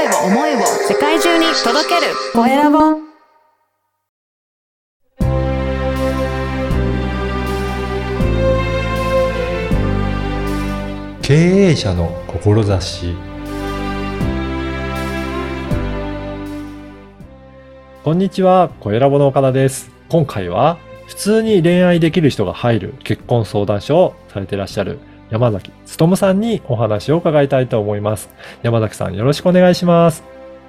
声を、思いを世界中に届けるコエラボ。経営者の志こんにちは、コエラボの岡田です。今回は、普通に恋愛できる人が入る結婚相談所をされていらっしゃる山崎努さんにお話を伺いたいと思います。山崎さん、よろしくお願いします。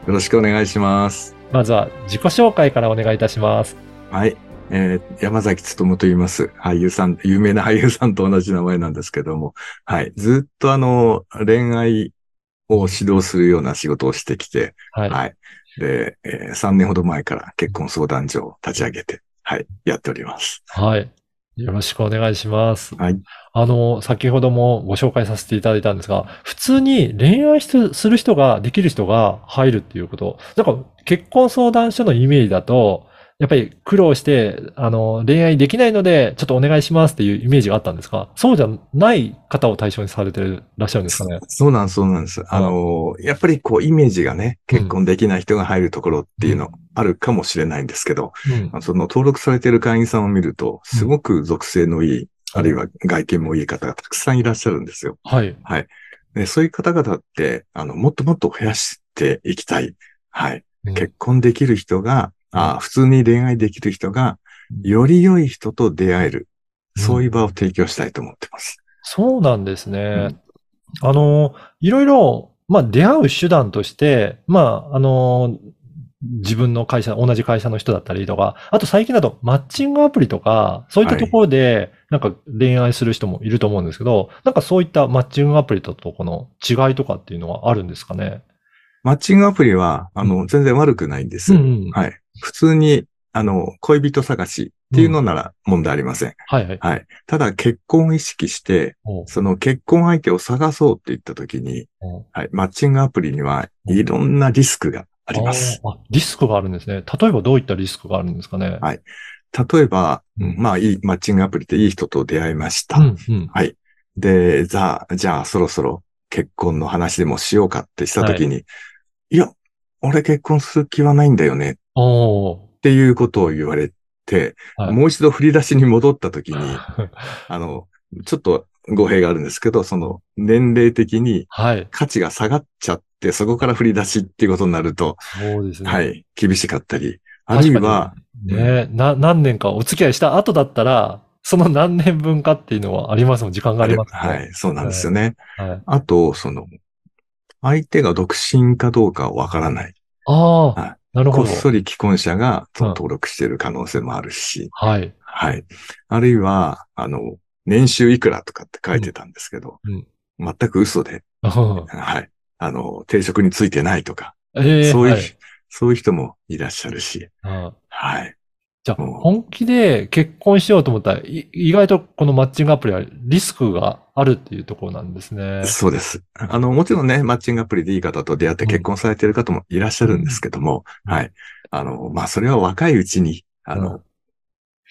よろしくお願いします。まずは自己紹介からお願いいたします。はい。えー山崎努と言います。俳優さん、有名な俳優さんと同じ名前なんですけども、はい。ずっとあの、恋愛を指導するような仕事をしてきて、はい。はい。で、えー3年ほど前から結婚相談所を立ち上げて、はい。やっております。はい。よろしくお願いします。はい。あの、先ほどもご紹介させていただいたんですが、普通に恋愛する人が、できる人が入るっていうこと。なんか結婚相談所のイメージだと、やっぱり苦労して、あの、恋愛できないので、ちょっとお願いしますっていうイメージがあったんですか？そうじゃない方を対象にされてらっしゃるんですかね？そうなんです、そうなんです。あのーやっぱりこう、イメージがね、結婚できない人が入るところっていうのあるかもしれないんですけど、うん。その登録されている会員さんを見ると、すごく属性のいい、あるいは外見もいい方がたくさんいらっしゃるんですよ。はい。でそういう方々って、あの、もっともっと増やしていきたい。はい。うん結婚できる人が、あ普通に恋愛できる人が、より良い人と出会える。そういう場を提供したいと思ってます。そうなんですね。あの、いろいろ、まあ、出会う手段として、まあ、あの、自分の会社、同じ会社の人だったりとか、あと最近だとマッチングアプリとか、そういったところで、なんか恋愛する人もいると思うんですけど、なんかそういったマッチングアプリととこの違いとかっていうのはあるんですかね？マッチングアプリは、あの、全然悪くないんです。うんうん。はい。普通に、あの、恋人探しっていうのなら問題ありません。はいはい。はい。ただ、結婚を意識して、その結婚相手を探そうって言ったときに、はい。マッチングアプリにはいろんなリスクがあります。あリスクがあるんですね。例えばどういったリスクがあるんですかね？はい例えば、うんまあ、いい、マッチングアプリでいい人と出会いました。うん、うん。はい。で、じゃあ、じゃあ、そろそろ結婚の話でもしようかってしたときに、い、や、俺結婚する気はないんだよねっていうことを言われて、はいもう一度振り出しに戻ったときに、あの、ちょっと語弊があるんですけど、その年齢的にはい。価値が下がっちゃって、そこから振り出しっていうことになると、そうですね。はい、厳しかったり、あるいは、ねな、何年かお付き合いした後だったら、その何年分かっていうのはありますもん、時間がありますね。はい、そうなんですよね。はい。あと、その、相手が独身かどうかわからない。ああ、はいなるほど。こっそり既婚者がうん登録している可能性もあるし、はい。はい。あるいは、あの、年収いくらとかって書いてたんですけど、うん。全く嘘で、うんは。い。あの、定職についてないとか、ええそういう、はいそういう人もいらっしゃるし、あはい。じゃあ、う。ん本気で結婚しようと思ったら、い意外とこのマッチングアプリはリスクがあるっていうところなんですね。そうです。あの、もちろんね、マッチングアプリでいい方と出会って結婚されている方もいらっしゃるんですけども、うん。はい。あの、まあ、それは若いうちに、あの、うん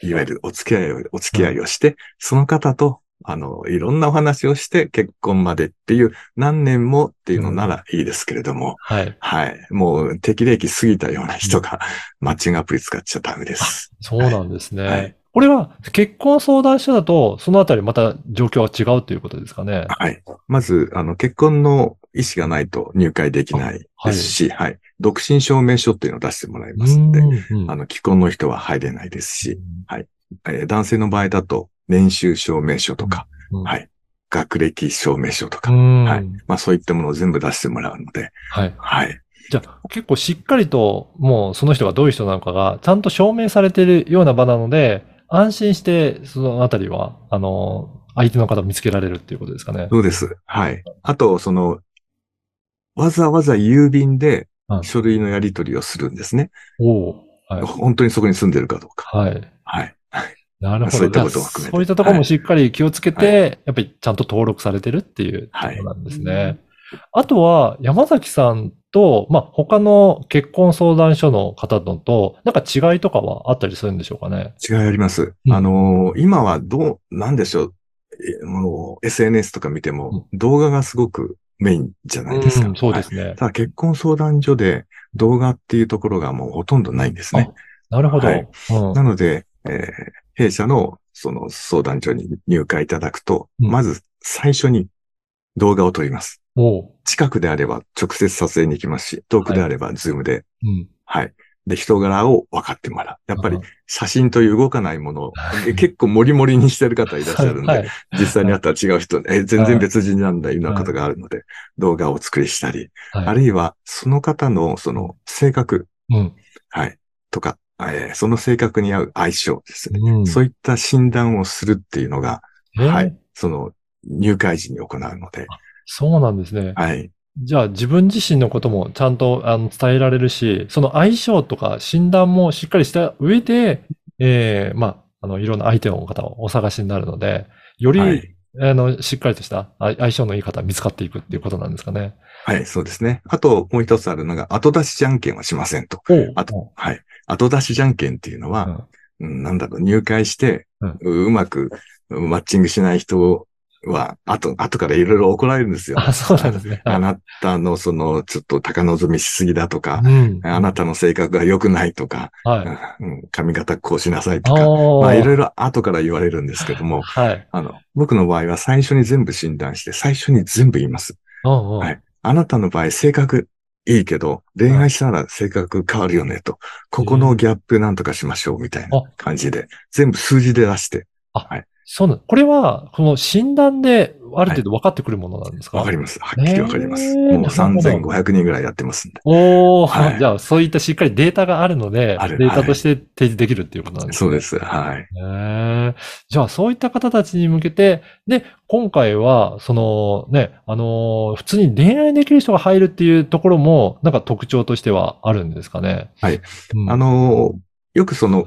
いわゆるお付き合いを、お付き合いをして、その方と、あの、いろんなお話をして結婚までっていう何年もっていうのならいいですけれども、はい。はい。もう適齢期過ぎたような人がマッチングアプリ使っちゃダメです。そうなんですね。はいこれは結婚相談所だと、そのあたりまた状況が違うということですかね？はい。まず、あの、結婚の意思がないと入会できないですし、はい、独身証明書っていうのを出してもらいますので、あの、既婚の人は入れないですし、えー男性の場合だと、年収証明書とか、うんはい。学歴証明書とか、うんはいまあそういったものを全部出してもらうので、はい。はい。じゃあ、結構しっかりと、もうその人がどういう人なのかが、ちゃんと証明されているような場なので、安心して、そのあたりは、あの、相手の方を見つけられるっていうことですかね。そうです。はい。あと、その、わざわざ郵便でうん書類のやり取りをするんですね。おおはい。本当にそこに住んでるかどうか。はい。はい。なるほど。そういったことも含めてそういったところもしっかり気をつけて、はやっぱりちゃんと登録されてるっていうとこはいろなんですね。あとは、山崎さんと、まあ、他の結婚相談所の方のと、なんか違いとかはあったりするんでしょうかね？違いあります。うんあのー今はどう、なんでしょう。えもう SNS とか見ても、動画がすごくメインじゃないですか。うんそうではいすね。ただ結婚相談所で動画っていうところがもうほとんどないんですね。なるほど。はいうんなので、えー弊社のその相談所に入会いただくと、うんまず最初に動画を撮ります。近くであれば直接撮影に行きますし、遠くであればズームで、うん。はい。で、人柄を分かってもらう。やっぱりうん写真という動かないものを、で結構モリモリにしてる方いらっしゃるんで、はい。実際に会ったら違う人、え、全然別人なんだ、いうようなことがあるので、動画をお作りしたり、はいあるいはその方のその性格、うん。はい、とか、えーその性格に合う相性ですね。うん。そういった診断をするっていうのが、えーはい、その入会時に行うので、そうなんですね。はい、じゃあ自分自身のこともちゃんとあの伝えられるし、その相性とか診断もしっかりした上で、ええまあ、あの、いろんな相手の方をお探しになるので、より、はい、あの、しっかりとしたあ相性のいい方が見つかっていくっていうことなんですかね。はい、そうですね。あと、もう一つあるのが、後出しじゃんけんはしませんと。おあと、はい。後出しじゃんけんっていうのは、うんなんだろう、入会して、うんううまくマッチングしない人は、後、後からいろいろ怒られるんですよ。あ、そうなんですね。あなたのその、ちょっと高望みしすぎだとか、うん。あなたの性格が良くないとか、はい。うん、髪型こうしなさいとか、ああ。まあいろいろ後から言われるんですけども、はい。あの、僕の場合は最初に全部診断して、最初に全部言います。うんうんはいあなたの場合性格いいけど、恋愛したら性格変わるよねと、ここのギャップなんとかしましょうみたいな感じで、全部数字で出して、そうなんこれは、この診断である程度分かってくるものなんですか？わかります。はっきりわかります。もうなるほど3500人ぐらいやってますんで。おー、はいじゃあそういったしっかりデータがあるのでデータとして提示できるっていうことなんですね。そうです。はい。じゃあ、そういった方たちに向けて、で、今回は、そのね、あのー普通に恋愛できる人が入るっていうところも、なんか特徴としてはあるんですかね？はいうん。あのーよくその、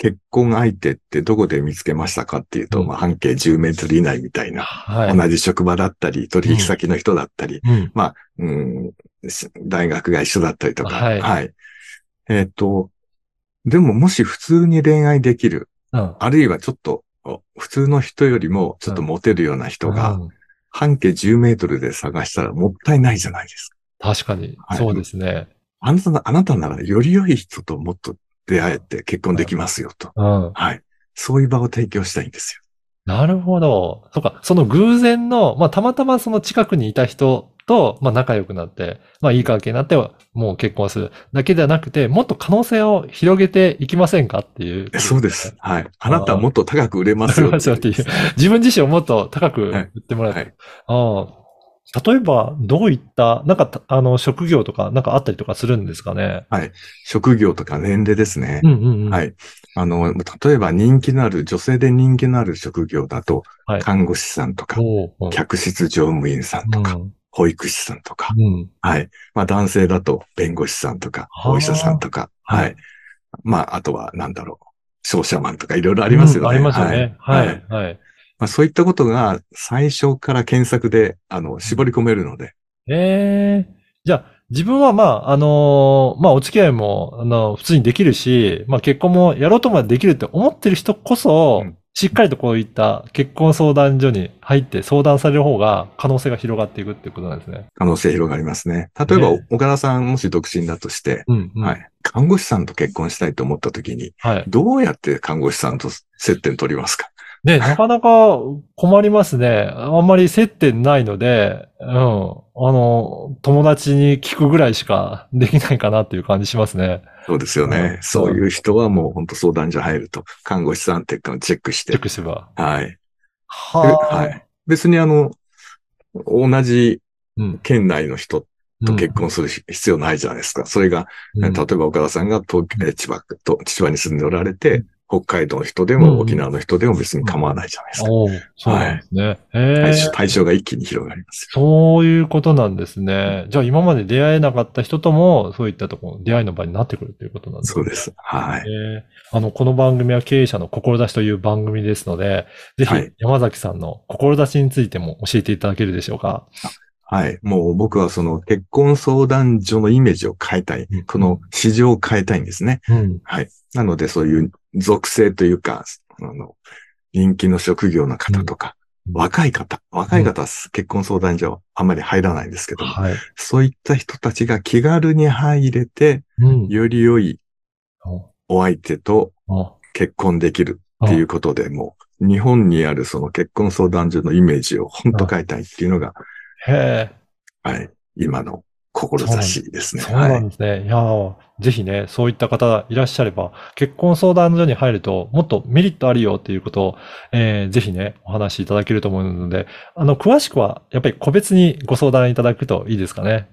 結婚相手ってどこで見つけましたかっていうと、うんまあ半径10メートル以内みたいな、はい。同じ職場だったり、取引先の人だったり、うん。うん、し大学が一緒だったりとか。はいえっ、と、でももし普通に恋愛できる、うん。あるいはちょっと、お普通の人よりもちょっとモテるような人が、うん半径10メートルで探したらもったいないじゃないですか。確かに、はいそうですね。あなたな、あなたならより良い人ともっと出会えて結婚できますよと。うん。はい。そういう場を提供したいんですよ。なるほど。そうか、その偶然の、まあ、たまたまその近くにいた人と、まあ、仲良くなって、まあ、いい関係になって、もう結婚するだけではなくて、もっと可能性を広げていきませんかっていう。そうです。。はい。あなたはもっと高く売れますよありますよっていう。自分自身をもっと高くはい売ってもらう。はい。ああ例えば、どういった、なんかた、あの、職業とか、なんかあったりとかするんですかね？職業とか年齢ですね。うんうんうん。。はいい。あの、例えば人気のある、女性で人気のある職業だと、はい看護師さんとか、客室乗務員さんとか、うん保育士さんとか、うん。はい。まあ男性だと弁護士さんとか、はあお医者さんとか、ははいい。まああとはなんだろう。商社マンとかいろいろありますよね。うんありますよね。ははいい。はい。まあ、そういったことが最初から検索で、あの、絞り込めるので、ええじゃあ、自分はまあ、あのーまあ、お付き合いも、あの、普通にできるし、まあ、結婚もやろうとまでできるって思ってる人こそ、うんしっかりとこういった結婚相談所に入って相談される方が可能性が広がっていくっていうことなんですね。可能性広がりますね。例えば、ね岡田さんもし独身だとして、うん、うん。はい。看護師さんと結婚したいと思った時に、はい。どうやって看護師さんと接点取りますか？ね、なかなか困りますね。あんまり接点ないので、うん。あの、友達に聞くぐらいしか できないかなっていう感じしますね。そうですようんね。そういう人はもう本当相談所入ると、看護師さんっていうかチェックしてチェッ、クすれば。はい。はあ。はい。別にあの、同じうん。県内の人と結婚する必要ないじゃないですか。それが、例えば岡田さんが東千葉と、千葉に住んでおられて、北海道の人でうんも沖縄の人でも別に構わないじゃないですか。おーそうなんですね。へえ対象対象が一気に広がりますよ。そういうことなんですね。じゃあ今まで出会えなかった人とも、そういったところ、出会いの場になってくるということなんですね。そうです。はい。えーあの、この番組は経営者の志という番組ですので、ぜひはい山崎さんの志についても教えていただけるでしょうか？はい。もう僕はその結婚相談所のイメージを変えたいうん。この市場を変えたいんですね。うん。はい。なのでそういう属性というか、あの、人気の職業の方とか、若い方、若い方は結婚相談所あんまり入らないんですけども、はい。そういった人たちが気軽に入れて、うん。より良いおお相手とお結婚できるっていうことで、もう日本にあるその結婚相談所のイメージを本当変えたいっていうのが、へえ。はい、今の志ですね。そうなはい。んですね。いやーぜひね、そういった方いらっしゃれば、結婚相談所に入ると、もっとメリットあるよっていうことを、えーぜひね、お話しいただけると思うので、あの、詳しくは、やっぱり個別にご相談いただくといいですかね。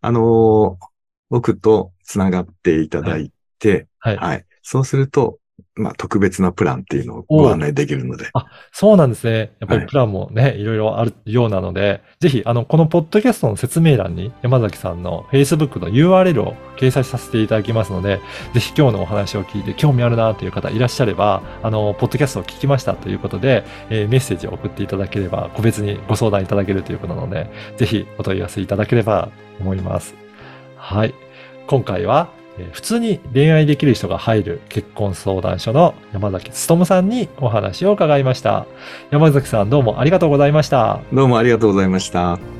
あのー僕とつながっていただいて、はい。はい。そうすると、まあ、特別なプランっていうのをご案内できるので、そうなんですね。やっぱはいりプランもね、いろいろあるようなので、ぜひ、あの、このポッドキャストの説明欄に山崎さんの Facebook の URL を掲載させていただきますので、ぜひ今日のお話を聞いて興味あるなという方いらっしゃれば、あの、ポッドキャストを聞きましたということで、えーメッセージを送っていただければ、個別にご相談いただけるということなので、ぜひお問い合わせいただければと思います。はい。今回は、えー普通に恋愛できる人が入る結婚相談所の山崎努さんにお話を伺いました。山崎さんどうもありがとうございました。どうもありがとうございました。